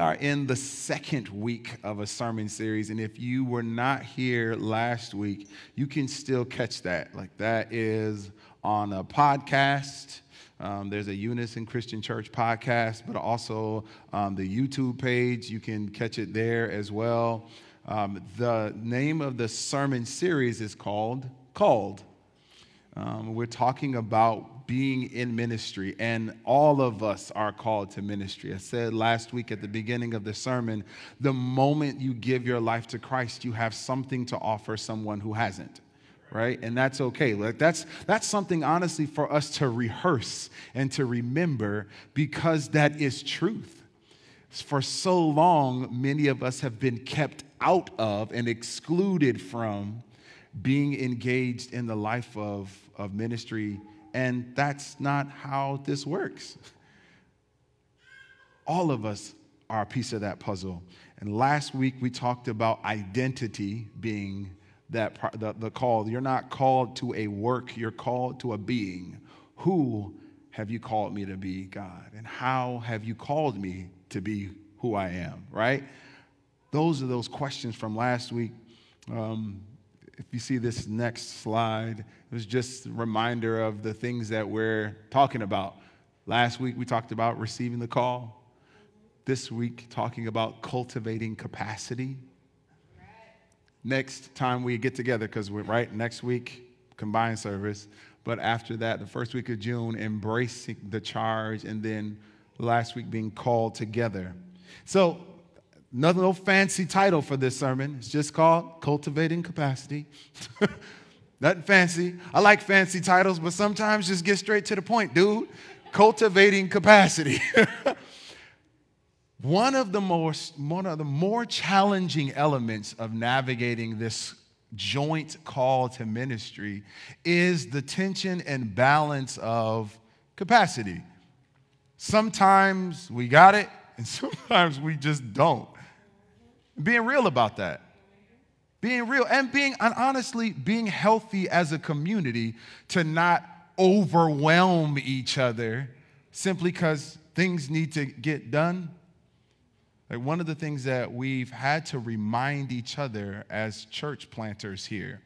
are in the second week of a sermon series. And if you were not here last week, you can still catch that. Like, that is on a podcast. Um, there's a Unison Christian Church podcast, but also um, the YouTube page. You can catch it there as well. Um, the name of the sermon series is called Called. Um, we're talking about being in ministry, and all of us are called to ministry. I said last week at the beginning of the sermon the moment you give your life to Christ, you have something to offer someone who hasn't right? And that's okay. Like that's that's something honestly for us to rehearse and to remember because that is truth. For so long many of us have been kept out of and excluded from being engaged in the life of, of ministry, and that's not how this works. All of us are a piece of that puzzle. And last week we talked about identity being that the, the call. You're not called to a work, you're called to a being. Who have you called me to be, God? And how have you called me to be who I am, right? Those are those questions from last week. Um, if you see this next slide, it was just a reminder of the things that we're talking about. Last week, we talked about receiving the call. This week, talking about cultivating capacity. Next time we get together, because we're right next week, combined service. But after that, the first week of June, embracing the charge, and then last week being called together. So Nothing, no fancy title for this sermon. It's just called Cultivating Capacity. Nothing fancy. I like fancy titles, but sometimes just get straight to the point, dude. Cultivating capacity. one of the most one of the more challenging elements of navigating this joint call to ministry is the tension and balance of capacity. Sometimes we got it, and sometimes we just don't. Being real about that. Being real and being, and honestly, being healthy as a community to not overwhelm each other simply because things need to get done. Like one of the things that we've had to remind each other as church planters here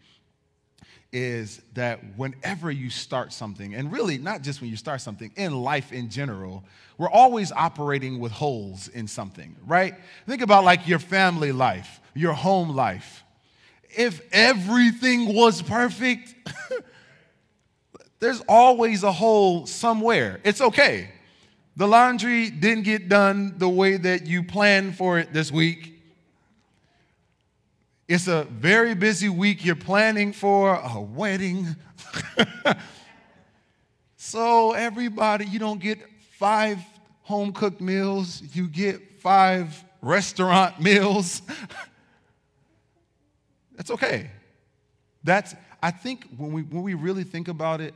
is that whenever you start something, and really not just when you start something, in life in general, we're always operating with holes in something, right? Think about like your family life, your home life. If everything was perfect, there's always a hole somewhere. It's okay. The laundry didn't get done the way that you planned for it this week. It's a very busy week. You're planning for a wedding. so, everybody, you don't get five home cooked meals, you get five restaurant meals. That's okay. That's, I think when we, when we really think about it,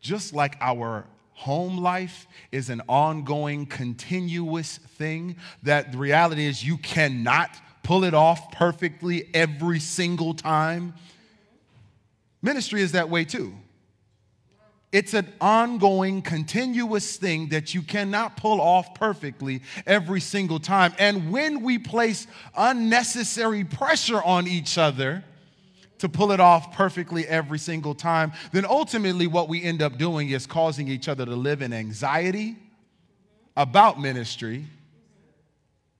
just like our home life is an ongoing, continuous thing, that the reality is you cannot pull it off perfectly every single time. Ministry is that way too. It's an ongoing, continuous thing that you cannot pull off perfectly every single time. And when we place unnecessary pressure on each other to pull it off perfectly every single time, then ultimately what we end up doing is causing each other to live in anxiety about ministry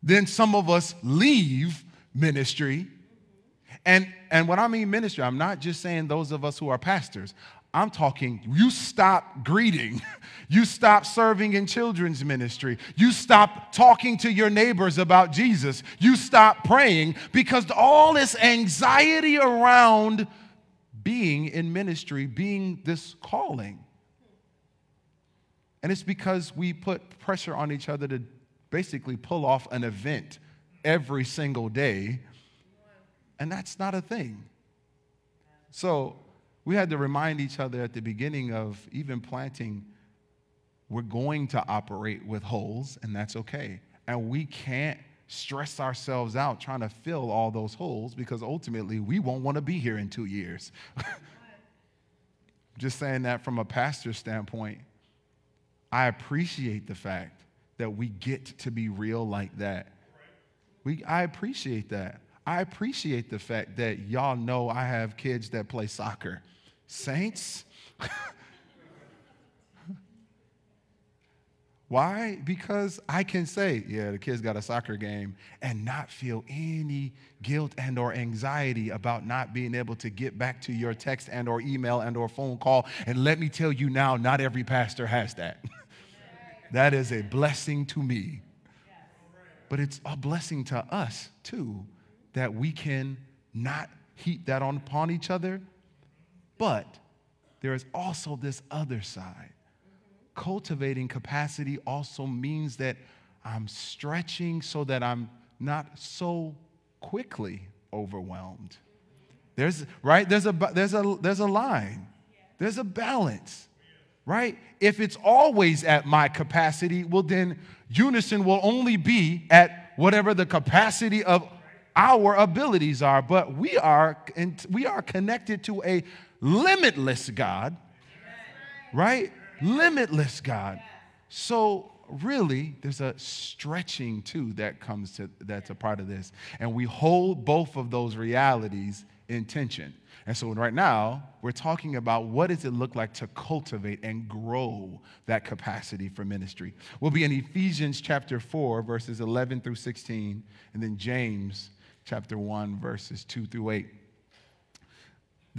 then some of us leave ministry. And, and when I mean ministry, I'm not just saying those of us who are pastors. I'm talking, you stop greeting. You stop serving in children's ministry. You stop talking to your neighbors about Jesus. You stop praying because all this anxiety around being in ministry, being this calling. And it's because we put pressure on each other to basically pull off an event every single day, and that's not a thing. So we had to remind each other at the beginning of even planting, we're going to operate with holes, and that's okay. And we can't stress ourselves out trying to fill all those holes because ultimately we won't want to be here in two years. Just saying that from a pastor's standpoint, I appreciate the fact that we get to be real like that We, I appreciate that. I appreciate the fact that y'all know I have kids that play soccer. Saints? Why? Because I can say, yeah, the kid's got a soccer game and not feel any guilt and or anxiety about not being able to get back to your text and or email and or phone call. And let me tell you now, not every pastor has that. that is a blessing to me. But it's a blessing to us too that we can not heap that on upon each other. But there is also this other side cultivating capacity also means that I'm stretching so that I'm not so quickly overwhelmed. There's right there's a there's a there's a line. There's a balance. Right? If it's always at my capacity, well then unison will only be at whatever the capacity of our abilities are, but we are and we are connected to a limitless God. Right? limitless God. So really there's a stretching too that comes to that's a part of this and we hold both of those realities in tension and so right now we're talking about what does it look like to cultivate and grow that capacity for ministry we'll be in ephesians chapter 4 verses 11 through 16 and then james chapter 1 verses 2 through 8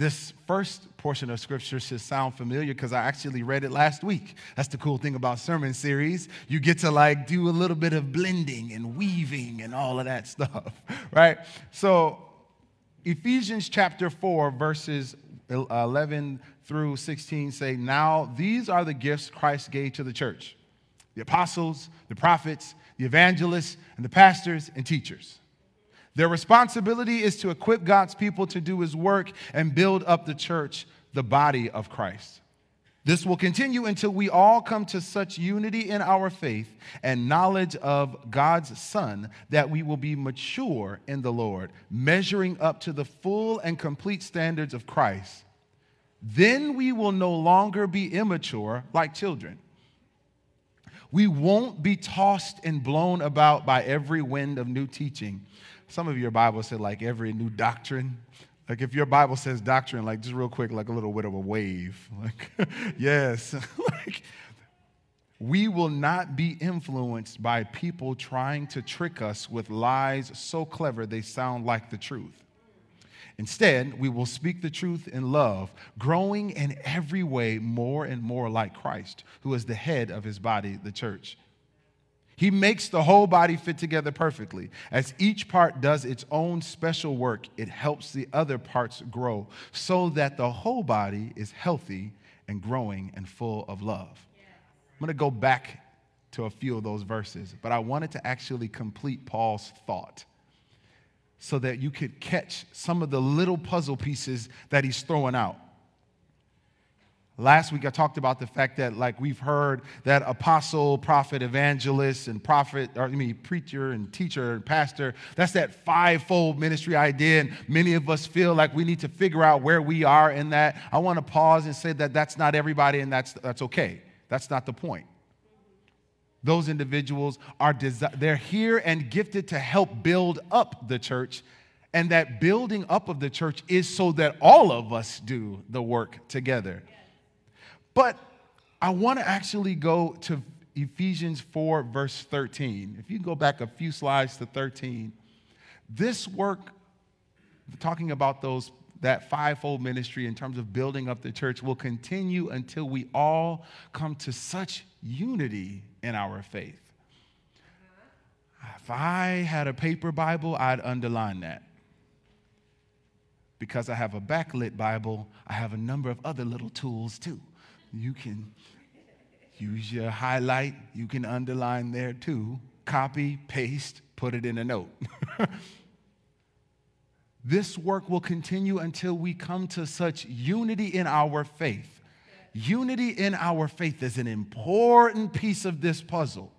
this first portion of scripture should sound familiar because I actually read it last week. That's the cool thing about sermon series. You get to like do a little bit of blending and weaving and all of that stuff, right? So, Ephesians chapter 4, verses uh, 11 through 16 say, Now these are the gifts Christ gave to the church the apostles, the prophets, the evangelists, and the pastors and teachers. Their responsibility is to equip God's people to do his work and build up the church, the body of Christ. This will continue until we all come to such unity in our faith and knowledge of God's Son that we will be mature in the Lord, measuring up to the full and complete standards of Christ. Then we will no longer be immature like children. We won't be tossed and blown about by every wind of new teaching some of your Bible said like every new doctrine. Like if your Bible says doctrine, like just real quick, like a little bit of a wave. Like, yes. like we will not be influenced by people trying to trick us with lies so clever they sound like the truth. Instead, we will speak the truth in love, growing in every way more and more like Christ, who is the head of his body, the church. He makes the whole body fit together perfectly. As each part does its own special work, it helps the other parts grow so that the whole body is healthy and growing and full of love. I'm going to go back to a few of those verses, but I wanted to actually complete Paul's thought so that you could catch some of the little puzzle pieces that he's throwing out. Last week I talked about the fact that like we've heard that apostle, prophet, evangelist, and prophet, or I mean preacher and teacher and pastor, that's that fivefold ministry idea. And many of us feel like we need to figure out where we are in that. I want to pause and say that that's not everybody and that's, that's okay. That's not the point. Those individuals are desi- they're here and gifted to help build up the church. And that building up of the church is so that all of us do the work together. But I want to actually go to Ephesians 4, verse 13. If you go back a few slides to 13, this work, talking about those that fivefold ministry in terms of building up the church will continue until we all come to such unity in our faith. If I had a paper Bible, I'd underline that. Because I have a backlit Bible, I have a number of other little tools too you can use your highlight, you can underline there too, copy, paste, put it in a note. this work will continue until we come to such unity in our faith. Unity in our faith is an important piece of this puzzle.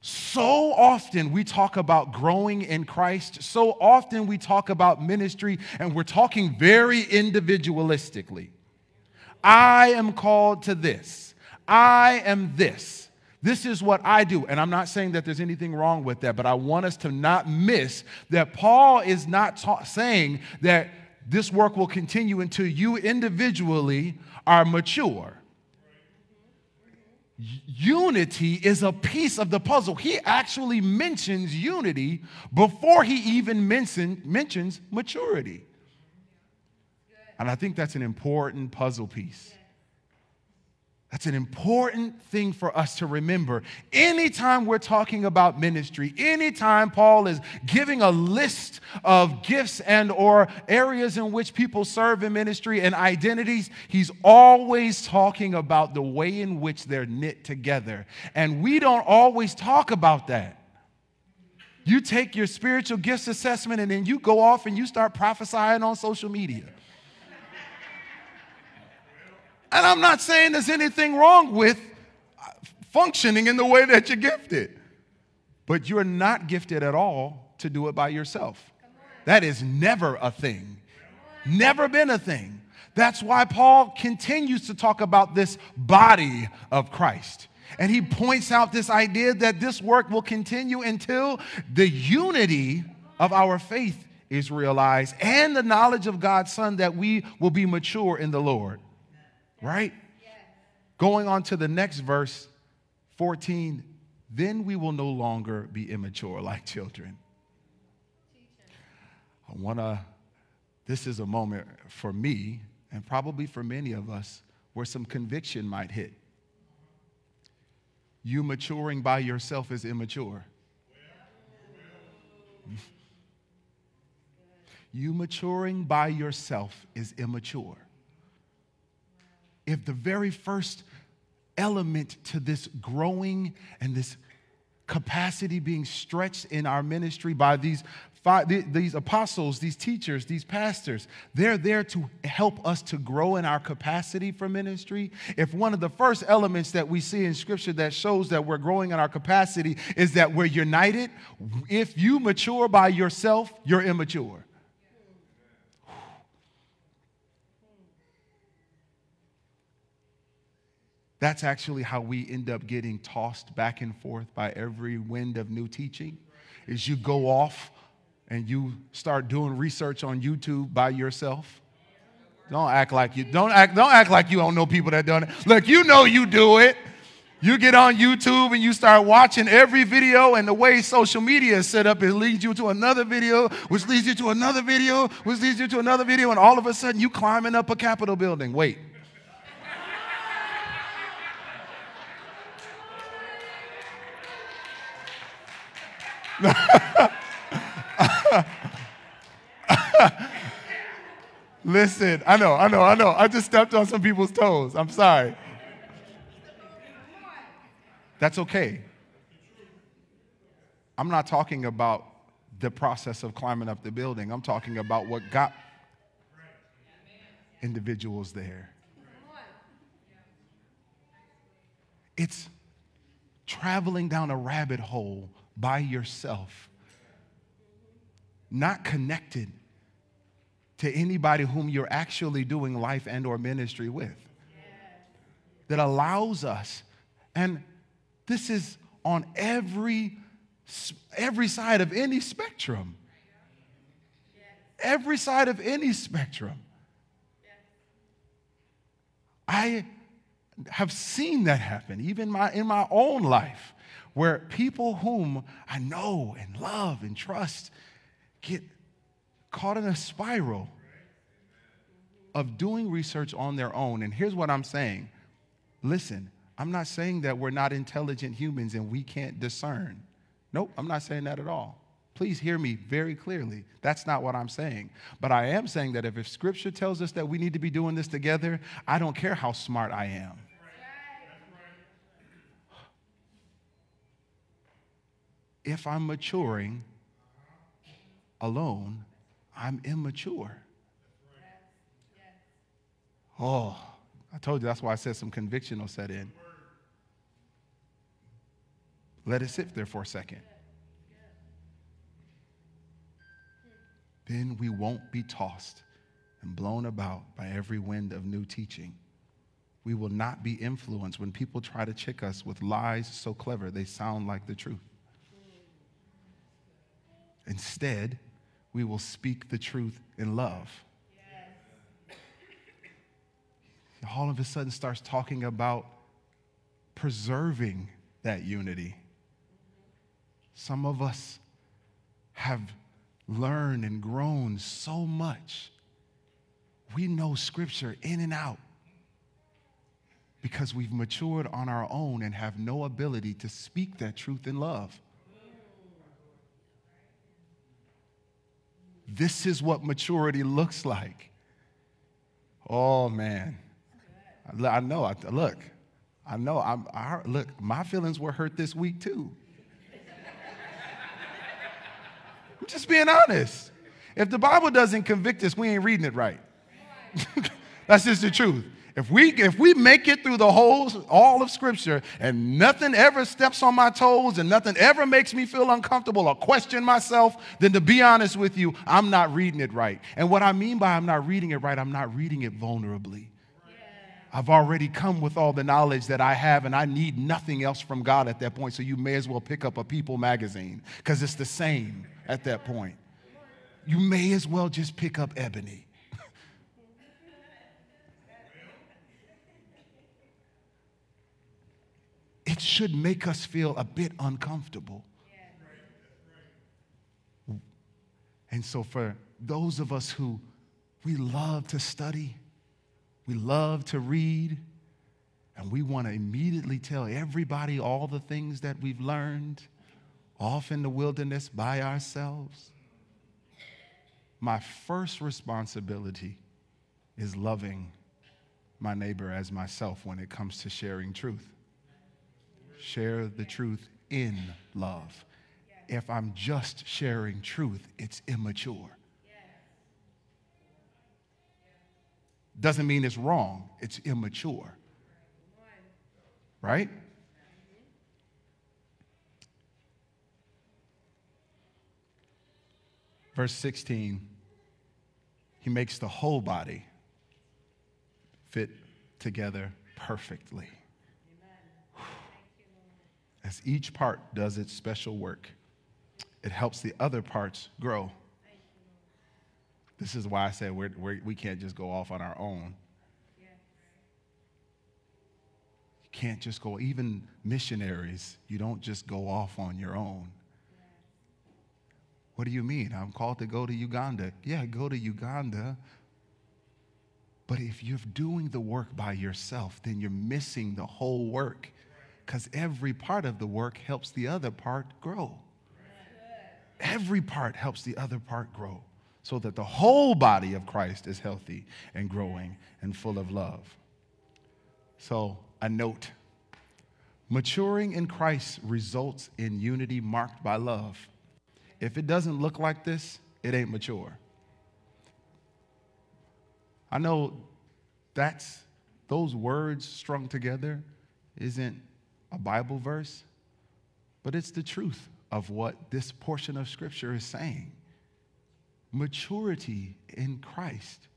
So often we talk about growing in Christ. So often we talk about ministry, and we're talking very individualistically. I am called to this. I am this. This is what I do. And I'm not saying that there's anything wrong with that, but I want us to not miss that Paul is not ta- saying that this work will continue until you individually are mature. Unity is a piece of the puzzle. He actually mentions unity before he even mention, mentions maturity. And I think that's an important puzzle piece. That's an important thing for us to remember. Anytime we're talking about ministry, anytime Paul is giving a list of gifts and or areas in which people serve in ministry and identities, he's always talking about the way in which they're knit together. And we don't always talk about that. You take your spiritual gifts assessment and then you go off and you start prophesying on social media. And I'm not saying there's anything wrong with functioning in the way that you're gifted, but you're not gifted at all to do it by yourself. That is never a thing, never been a thing. That's why Paul continues to talk about this body of Christ. And he points out this idea that this work will continue until the unity of our faith is realized and the knowledge of God's Son that we will be mature in the Lord right? Going on to the next verse, 14, then we will no longer be immature like children. I want to, this is a moment for me, and probably for many of us, where some conviction might hit. You maturing by yourself is immature. You maturing by yourself is immature if the very first element to this growing and this capacity being stretched in our ministry by these five, these apostles, these teachers, these pastors, they're there to help us to grow in our capacity for ministry. If one of the first elements that we see in scripture that shows that we're growing in our capacity is that we're united, if you mature by yourself, you're immature. That's actually how we end up getting tossed back and forth by every wind of new teaching. Is you go off and you start doing research on YouTube by yourself. Don't act like you don't act don't act like you don't know people that done it. Look, you know you do it. You get on YouTube and you start watching every video, and the way social media is set up, it leads you to another video, which leads you to another video, which leads you to another video, and all of a sudden you climbing up a Capitol building. Wait. Listen, I know, I know, I know. I just stepped on some people's toes. I'm sorry. That's okay. I'm not talking about the process of climbing up the building. I'm talking about what got individuals there. It's traveling down a rabbit hole by yourself, not connected to anybody whom you're actually doing life and or ministry with. That allows us and this is on every every side of any spectrum. Every side of any spectrum. I have seen that happen, even my, in my own life where people whom I know and love and trust get caught in a spiral of doing research on their own. And here's what I'm saying listen, I'm not saying that we're not intelligent humans and we can't discern. Nope, I'm not saying that at all. Please hear me very clearly. That's not what I'm saying. But I am saying that if, if scripture tells us that we need to be doing this together, I don't care how smart I am. If I'm maturing alone, I'm immature. Oh, I told you that's why I said some conviction will set in. Let it sit there for a second. Then we won't be tossed and blown about by every wind of new teaching. we will not be influenced when people try to trick us with lies so clever they sound like the truth. Instead, we will speak the truth in love. All of a sudden starts talking about preserving that unity. Some of us have learned and grown so much. We know scripture in and out because we've matured on our own and have no ability to speak that truth in love. This is what maturity looks like. Oh, man. I know. I, look, I know. I'm, I, look, my feelings were hurt this week too. I'm just being honest. If the Bible doesn't convict us, we ain't reading it right. That's just the truth. If we, if we make it through the whole, all of Scripture and nothing ever steps on my toes and nothing ever makes me feel uncomfortable or question myself, then to be honest with you, I'm not reading it right. And what I mean by I'm not reading it right, I'm not reading it vulnerably. I've already come with all the knowledge that I have, and I need nothing else from God at that point. So you may as well pick up a People magazine because it's the same at that point. You may as well just pick up Ebony. It should make us feel a bit uncomfortable. And so, for those of us who we love to study, we love to read, and we want to immediately tell everybody all the things that we've learned off in the wilderness by ourselves. My first responsibility is loving my neighbor as myself when it comes to sharing truth. Share the truth in love. If I'm just sharing truth, it's immature. Doesn't mean it's wrong, it's immature. Right? Verse 16, he makes the whole body fit together perfectly. As each part does its special work, it helps the other parts grow. This is why I said we're, we're, we can not just go off on our own. You can't just go, even missionaries, you don't just go off on your own. What do you mean? I'm called to go to Uganda. Yeah, go to Uganda. But if you're doing the work by yourself, then you're missing the whole work because every part of the work helps the other part grow. Every part helps the other part grow so that the whole body of Christ is healthy and growing and full of love. So, a note maturing in Christ results in unity marked by love. If it doesn't look like this, it ain't mature. I know that's those words strung together isn't a Bible verse, but it's the truth of what this portion of scripture is saying maturity in Christ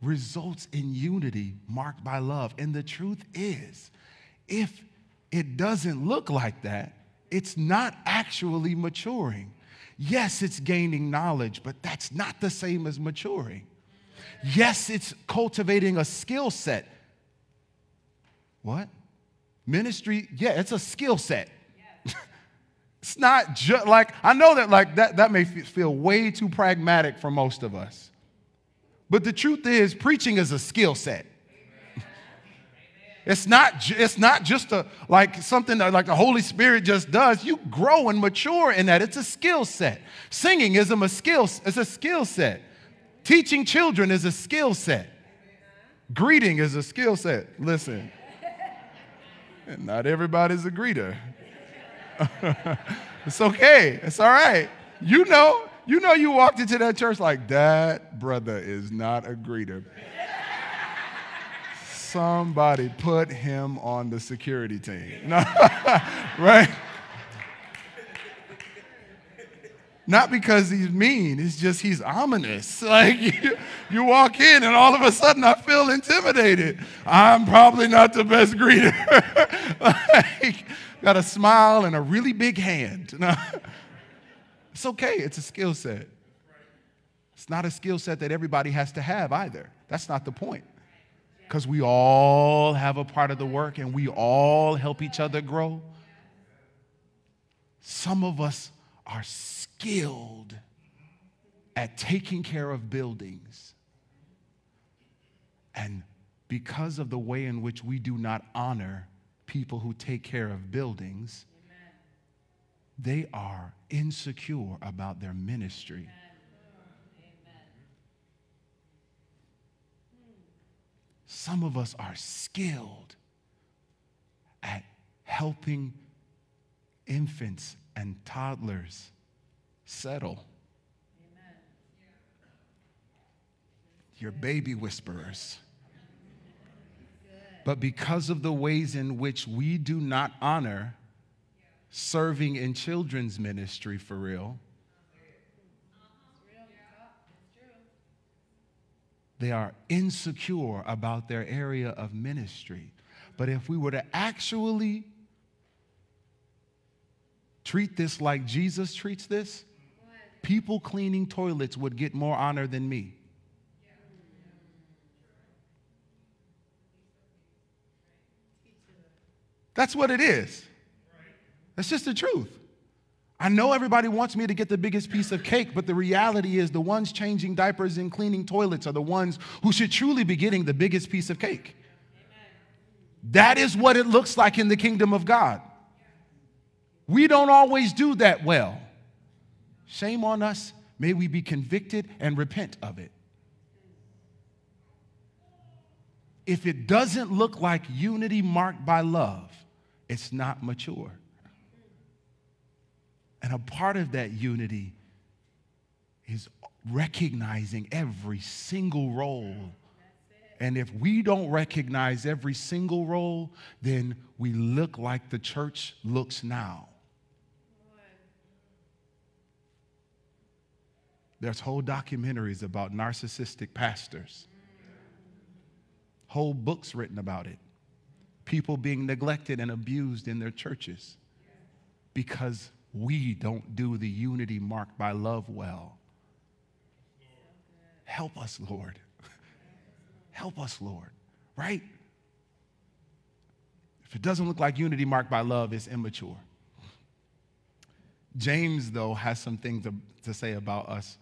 results in unity marked by love. And the truth is, if it doesn't look like that, it's not actually maturing. Yes, it's gaining knowledge, but that's not the same as maturing. Yes, it's cultivating a skill set. What? Ministry, yeah, it's a skill set. It's not just like, I know that like that, that may feel way too pragmatic for most of us. But the truth is, preaching is a skill set. It's not, it's not just a, like something that like the Holy Spirit just does. You grow and mature in that. It's a skill set. Singing is a skill, it's a skill set. Teaching children is a skill set. Greeting is a skill set. Listen, not everybody's a greeter. it's okay. It's all right. You know, you know you walked into that church like that brother is not a greeter. Somebody put him on the security team. Right? Not because he's mean, it's just he's ominous. Like you, you, walk in and all of a sudden I feel intimidated. I'm probably not the best greeter. like, got a smile and a really big hand. it's okay, it's a skill set. It's not a skill set that everybody has to have either. That's not the point. Because we all have a part of the work and we all help each other grow. Some of us are skilled at taking care of buildings. And because of the way in which we do not honor people who take care of buildings, Amen. they are insecure about their ministry. Amen. Some of us are skilled at helping infants and toddlers settle. Your baby whisperers. But because of the ways in which we do not honor serving in children's ministry for real, they are insecure about their area of ministry. But if we were to actually treat this like Jesus treats this, people cleaning toilets would get more honor than me. That's what it is. That's just the truth. I know everybody wants me to get the biggest piece of cake, but the reality is the ones changing diapers and cleaning toilets are the ones who should truly be getting the biggest piece of cake. That is what it looks like in the kingdom of God. We don't always do that well. Shame on us. May we be convicted and repent of it. If it doesn't look like unity marked by love, it's not mature. And a part of that unity is recognizing every single role. And if we don't recognize every single role, then we look like the church looks now. There's whole documentaries about narcissistic pastors, whole books written about it people being neglected and abused in their churches because we don't do the unity marked by love well. Help us, Lord. Help us, Lord. Right? If it doesn't look like unity marked by love, it's immature. James, though, has some things to, to say about us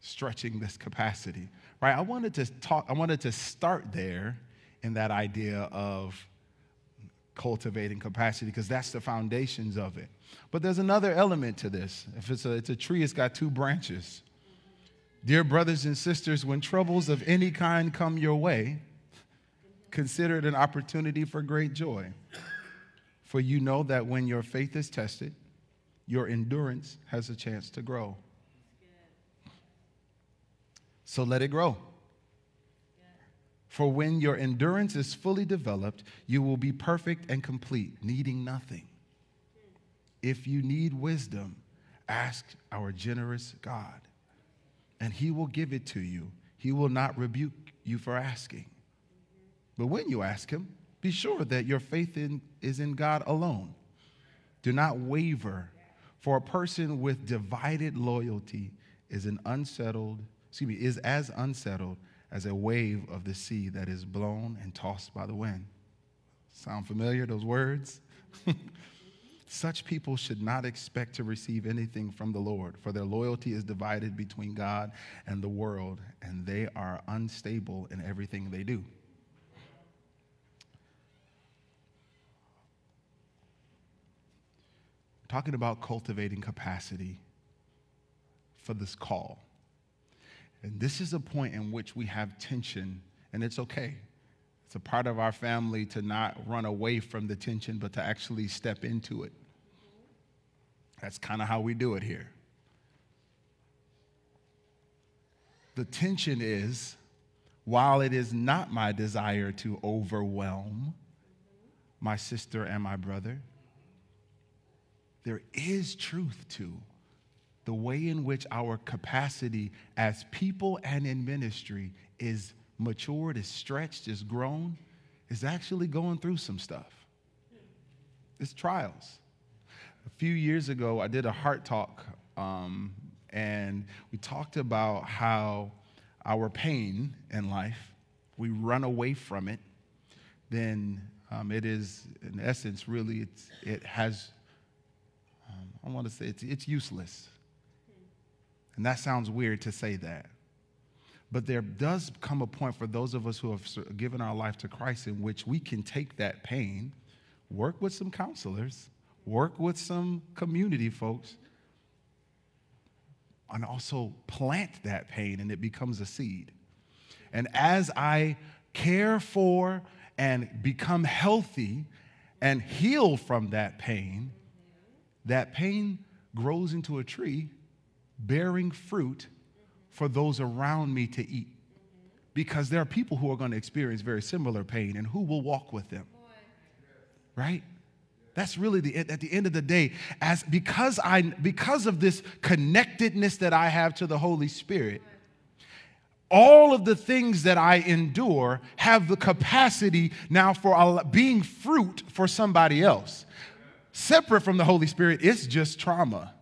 stretching this capacity. Right? I wanted to talk, I wanted to start there in that idea of cultivating capacity because that's the foundations of it. But there's another element to this. If it's a, it's a tree, it's got two branches. Dear brothers and sisters, when troubles of any kind come your way, consider it an opportunity for great joy. For you know that when your faith is tested, your endurance has a chance to grow. So let it grow. For when your endurance is fully developed, you will be perfect and complete, needing nothing. If you need wisdom, ask our generous God, and he will give it to you. He will not rebuke you for asking. But when you ask him, be sure that your faith in, is in God alone. Do not waver, for a person with divided loyalty is an unsettled, excuse me, is as unsettled as a wave of the sea that is blown and tossed by the wind. Sound familiar, those words? Such people should not expect to receive anything from the Lord, for their loyalty is divided between God and the world, and they are unstable in everything they do. Talking about cultivating capacity for this call. And this is a point in which we have tension, and it's okay. It's a part of our family to not run away from the tension, but to actually step into it. That's kind of how we do it here. The tension is while it is not my desire to overwhelm my sister and my brother, there is truth to the way in which our capacity as people and in ministry is matured, is stretched, is grown, is actually going through some stuff. It's trials. A few years ago, I did a heart talk, um, and we talked about how our pain in life, we run away from it, then um, it is, in essence, really, it has, um, I want to say it's, it's useless. And that sounds weird to say that. But there does come a point for those of us who have given our life to Christ in which we can take that pain, work with some counselors, work with some community folks, and also plant that pain and it becomes a seed. And as I care for and become healthy and heal from that pain, that pain grows into a tree bearing fruit for those around me to eat. Because there are people who are going to experience very similar pain and who will walk with them. Right? That's really the at the end of the day as because I because of this connectedness that I have to the Holy Spirit all of the things that I endure have the capacity now for being fruit for somebody else. Separate from the Holy Spirit, it's just trauma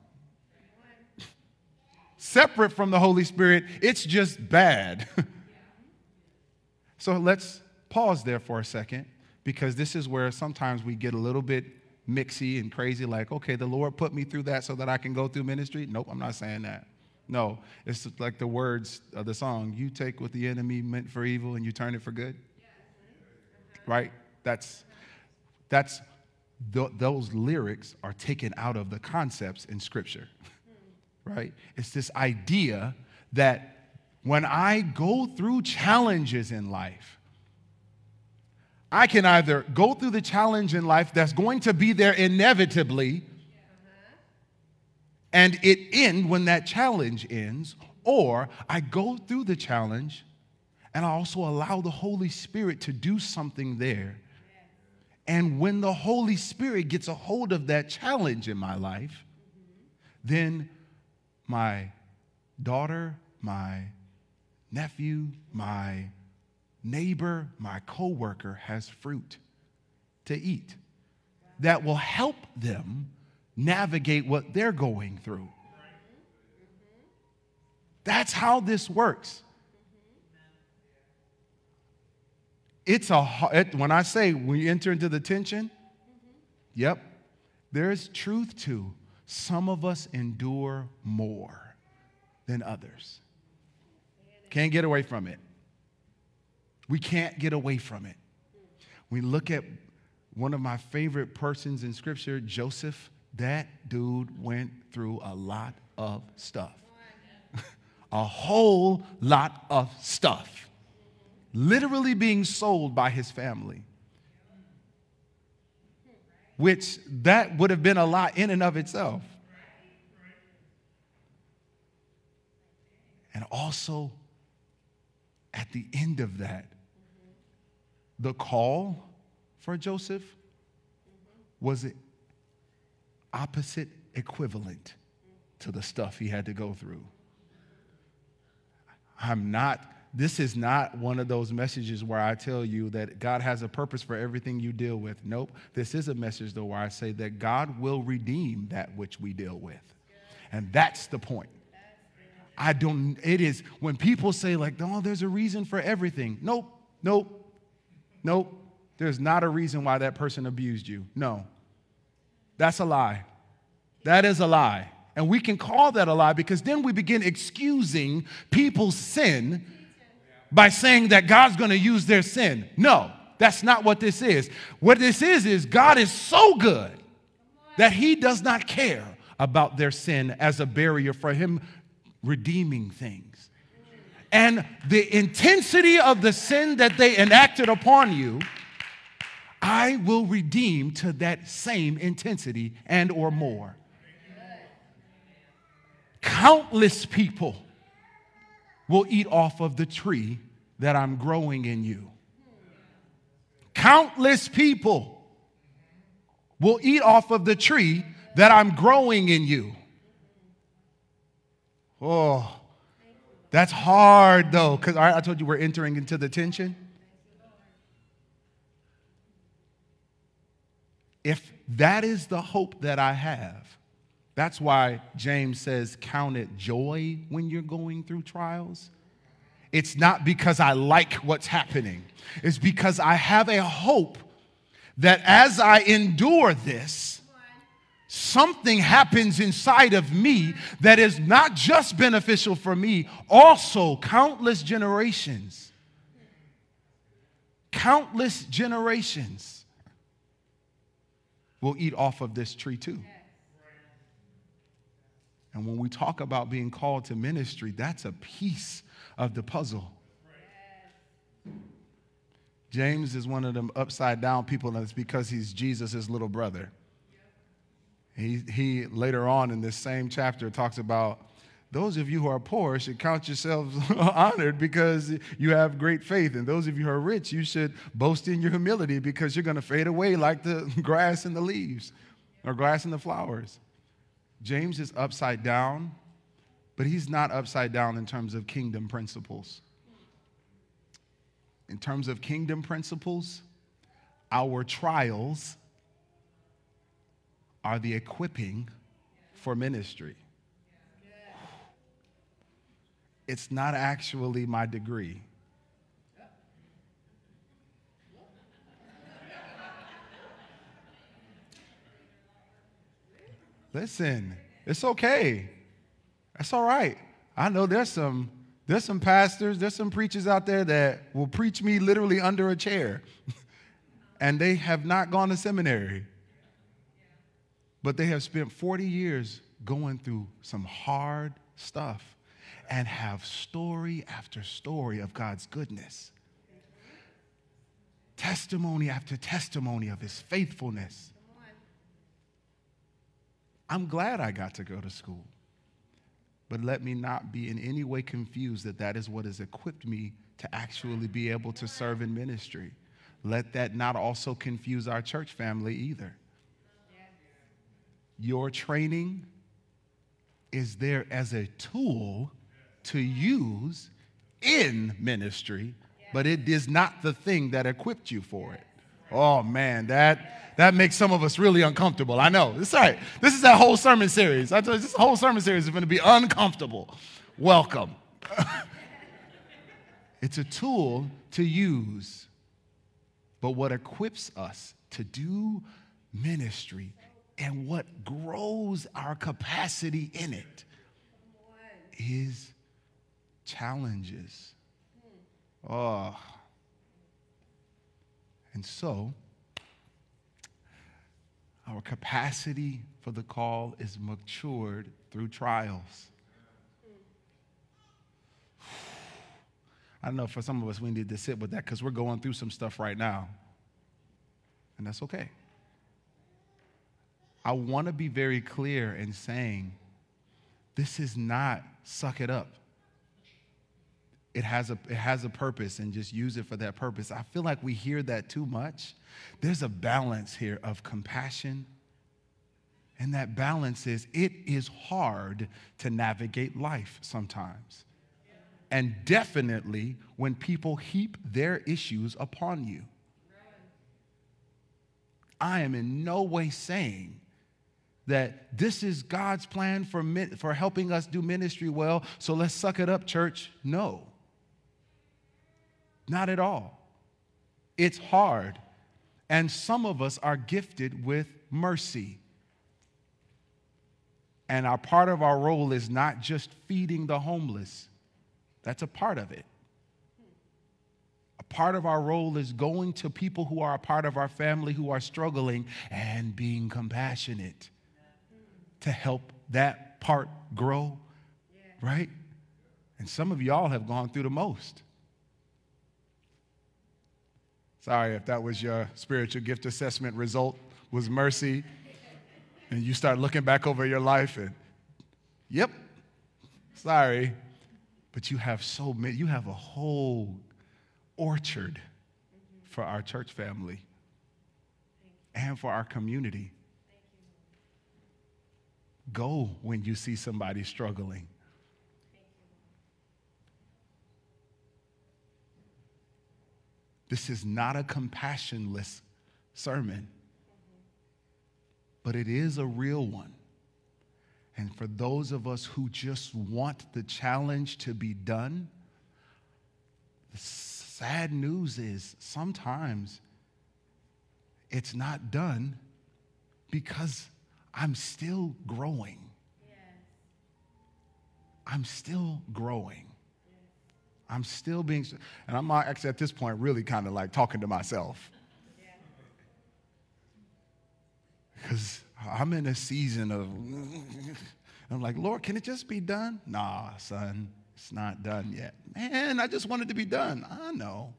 separate from the Holy Spirit, it's just bad. so let's pause there for a second because this is where sometimes we get a little bit mixy and crazy like, okay, the Lord put me through that so that I can go through ministry. Nope, I'm not saying that. No, it's like the words of the song you take what the enemy meant for evil and you turn it for good. Right? That's, that's, th- those lyrics are taken out of the concepts in Scripture. right? It's this idea that when I go through challenges in life, I can either go through the challenge in life that's going to be there inevitably and it end when that challenge ends, or I go through the challenge and I also allow the Holy Spirit to do something there. And when the Holy Spirit gets a hold of that challenge in my life, then my daughter, my nephew, my neighbor, my coworker has fruit to eat that will help them navigate what they're going through. That's how this works. It's a it, when I say when you enter into the tension, yep, there's truth to some of us endure more than others. Can't get away from it. We can't get away from it. We look at one of my favorite persons in scripture, Joseph. That dude went through a lot of stuff. a whole lot of stuff. Literally being sold by his family which that would have been a lot in and of itself. And also, at the end of that, the call for Joseph was it opposite equivalent to the stuff he had to go through. I'm not this is not one of those messages where I tell you that God has a purpose for everything you deal with. Nope. This is a message, though, where I say that God will redeem that which we deal with. And that's the point. I don't, it is when people say, like, oh, there's a reason for everything. Nope, nope, nope. There's not a reason why that person abused you. No. That's a lie. That is a lie. And we can call that a lie because then we begin excusing people's sin by saying that God's going to use their sin. No, that's not what this is. What this is, is God is so good that He does not care about their sin as a barrier for Him redeeming things. And the intensity of the sin that they enacted upon you, I will redeem to that same intensity and or more. Countless people will eat off of the tree that I'm growing in you. Countless people will eat off of the tree that I'm growing in you. Oh, that's hard though, because I told you we're entering into the tension. If that is the hope that I have, that's why James says, Count it joy when you're going through trials. It's not because I like what's happening, it's because I have a hope that as I endure this, something happens inside of me that is not just beneficial for me, also countless generations. Countless generations will eat off of this tree too. And when we talk about being called to ministry, that's a piece of the puzzle. James is one of them upside down people, and it's because he's Jesus' little brother. He, he later on in this same chapter talks about those of you who are poor should count yourselves honored because you have great faith. And those of you who are rich, you should boast in your humility because you're going to fade away like the grass and the leaves or grass and the flowers. James is upside down, but he's not upside down in terms of kingdom principles. In terms of kingdom principles, our trials are the equipping for ministry. It's not actually my degree. Listen, it's okay. That's all right. I know there's some there's some pastors, there's some preachers out there that will preach me literally under a chair. and they have not gone to seminary. But they have spent 40 years going through some hard stuff and have story after story of God's goodness. Testimony after testimony of his faithfulness. I'm glad I got to go to school. But let me not be in any way confused that that is what has equipped me to actually be able to serve in ministry. Let that not also confuse our church family either. Your training is there as a tool to use in ministry, but it is not the thing that equipped you for it. Oh man, that that makes some of us really uncomfortable. I know. It's all right. This is that whole sermon series. I told you, this whole sermon series is going to be uncomfortable. Welcome. it's a tool to use. But what equips us to do ministry and what grows our capacity in it is challenges. Hmm. Oh. And so, our capacity for the call is matured through trials. I don't know, for some of us, we need to sit with that because we're going through some stuff right now. And that's okay. I want to be very clear in saying this is not suck it up. It has, a, it has a purpose and just use it for that purpose. I feel like we hear that too much. There's a balance here of compassion. And that balance is it is hard to navigate life sometimes. And definitely when people heap their issues upon you. I am in no way saying that this is God's plan for, for helping us do ministry well, so let's suck it up, church. No, not at all. It's hard. And some of us are gifted with mercy. And our part of our role is not just feeding the homeless, that's a part of it. A part of our role is going to people who are a part of our family who are struggling and being compassionate to help that part grow, right? And some of y'all have gone through the most. Sorry if that was your spiritual gift assessment result was mercy. And you start looking back over your life and, yep, sorry. But you have so many, you have a whole orchard for our church family and for our community. Go when you see somebody struggling. This is not a compassionless sermon, but it is a real one. And for those of us who just want the challenge to be done, the sad news is sometimes it's not done because I'm still growing. I'm still growing. I'm still being, and I'm actually at this point really kind of like talking to myself. Because I'm in a season of, I'm like, Lord, can it just be done? Nah, son, it's not done yet. Man, I just want it to be done. I know.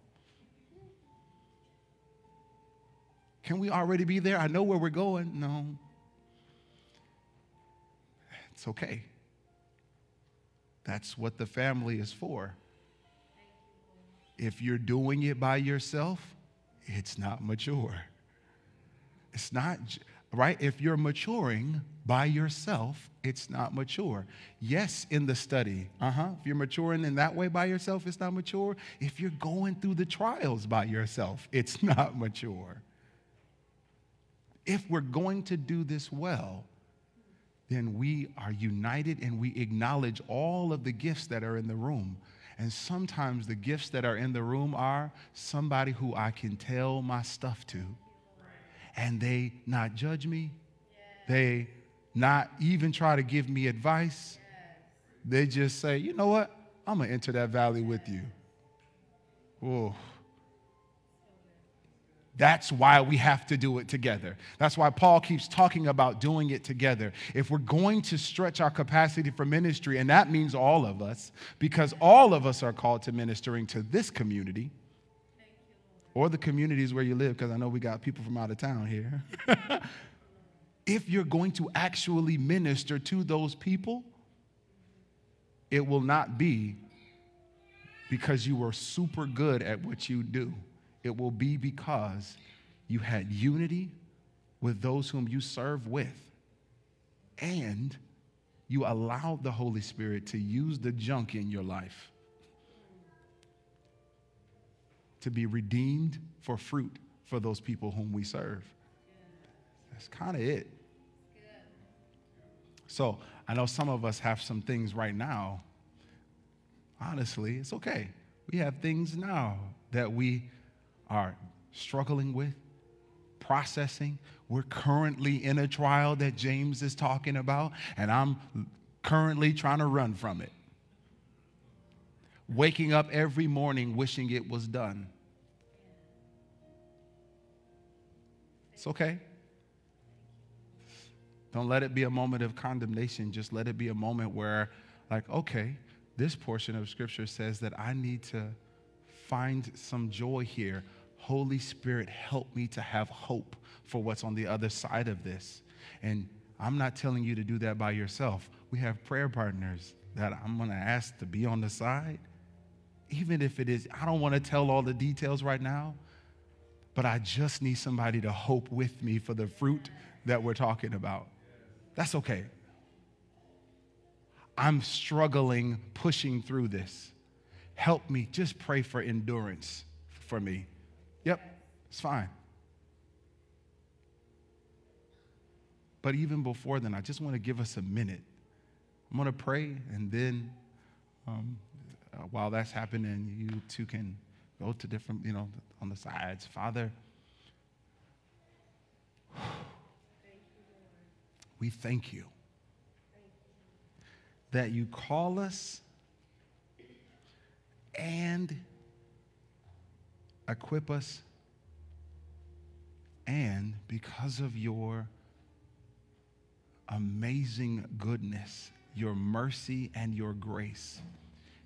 Can we already be there? I know where we're going. No. It's okay. That's what the family is for. If you're doing it by yourself, it's not mature. It's not, right? If you're maturing by yourself, it's not mature. Yes, in the study, uh huh. If you're maturing in that way by yourself, it's not mature. If you're going through the trials by yourself, it's not mature. If we're going to do this well, then we are united and we acknowledge all of the gifts that are in the room. And sometimes the gifts that are in the room are somebody who I can tell my stuff to, and they not judge me, they not even try to give me advice. They just say, you know what? I'm going to enter that valley with you. Whoa. That's why we have to do it together. That's why Paul keeps talking about doing it together. If we're going to stretch our capacity for ministry, and that means all of us, because all of us are called to ministering to this community or the communities where you live, because I know we got people from out of town here. if you're going to actually minister to those people, it will not be because you are super good at what you do it will be because you had unity with those whom you serve with, and you allowed the Holy Spirit to use the junk in your life to be redeemed for fruit for those people whom we serve. That's kind of it. So I know some of us have some things right now. Honestly, it's okay. We have things now that we are struggling with, processing. We're currently in a trial that James is talking about, and I'm currently trying to run from it. Waking up every morning wishing it was done. It's okay. Don't let it be a moment of condemnation. Just let it be a moment where, like, okay, this portion of scripture says that I need to find some joy here. Holy Spirit, help me to have hope for what's on the other side of this. And I'm not telling you to do that by yourself. We have prayer partners that I'm going to ask to be on the side. Even if it is, I don't want to tell all the details right now, but I just need somebody to hope with me for the fruit that we're talking about. That's okay. I'm struggling pushing through this. Help me. Just pray for endurance for me. Yep, it's fine. But even before then, I just want to give us a minute. I'm going to pray, and then um, uh, while that's happening, you two can go to different, you know, on the sides. Father, we thank you that you call us and equip us, and because of your amazing goodness, your mercy, and your grace,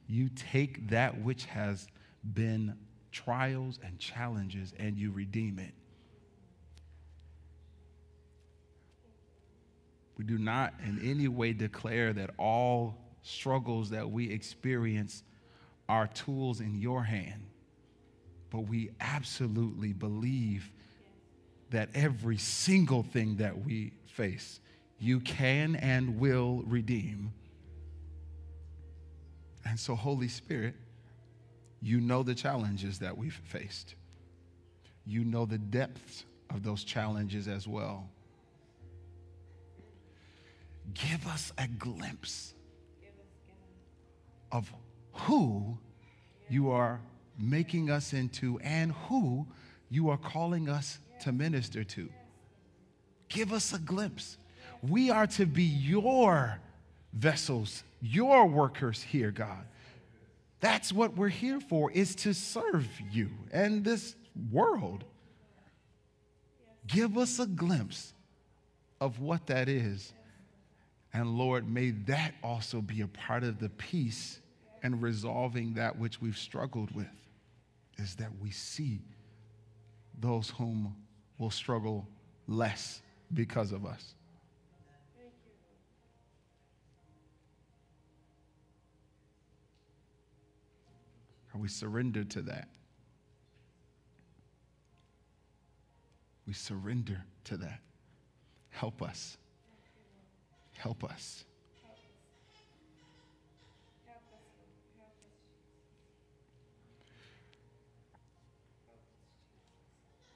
you take that which has been trials and challenges and you redeem it. We do not in any way declare that all struggles that we experience are tools in your hand but we absolutely believe that every single thing that we face, you can and will redeem. And so, Holy Spirit, you know the challenges that we've faced. you know the depths of those challenges as well. Give us a glimpse of who you are making us into and who you are calling us to minister to. Give us a glimpse. We are to be your vessels, your workers here, God. That's what we're here for, is to serve you and this world. Give us a glimpse of what that is. And Lord, may that also be a part of the peace and resolving that which we've struggled with, is that we see those whom will struggle less because of us. Are we surrendered to that? We surrender to that. Help us. Help us.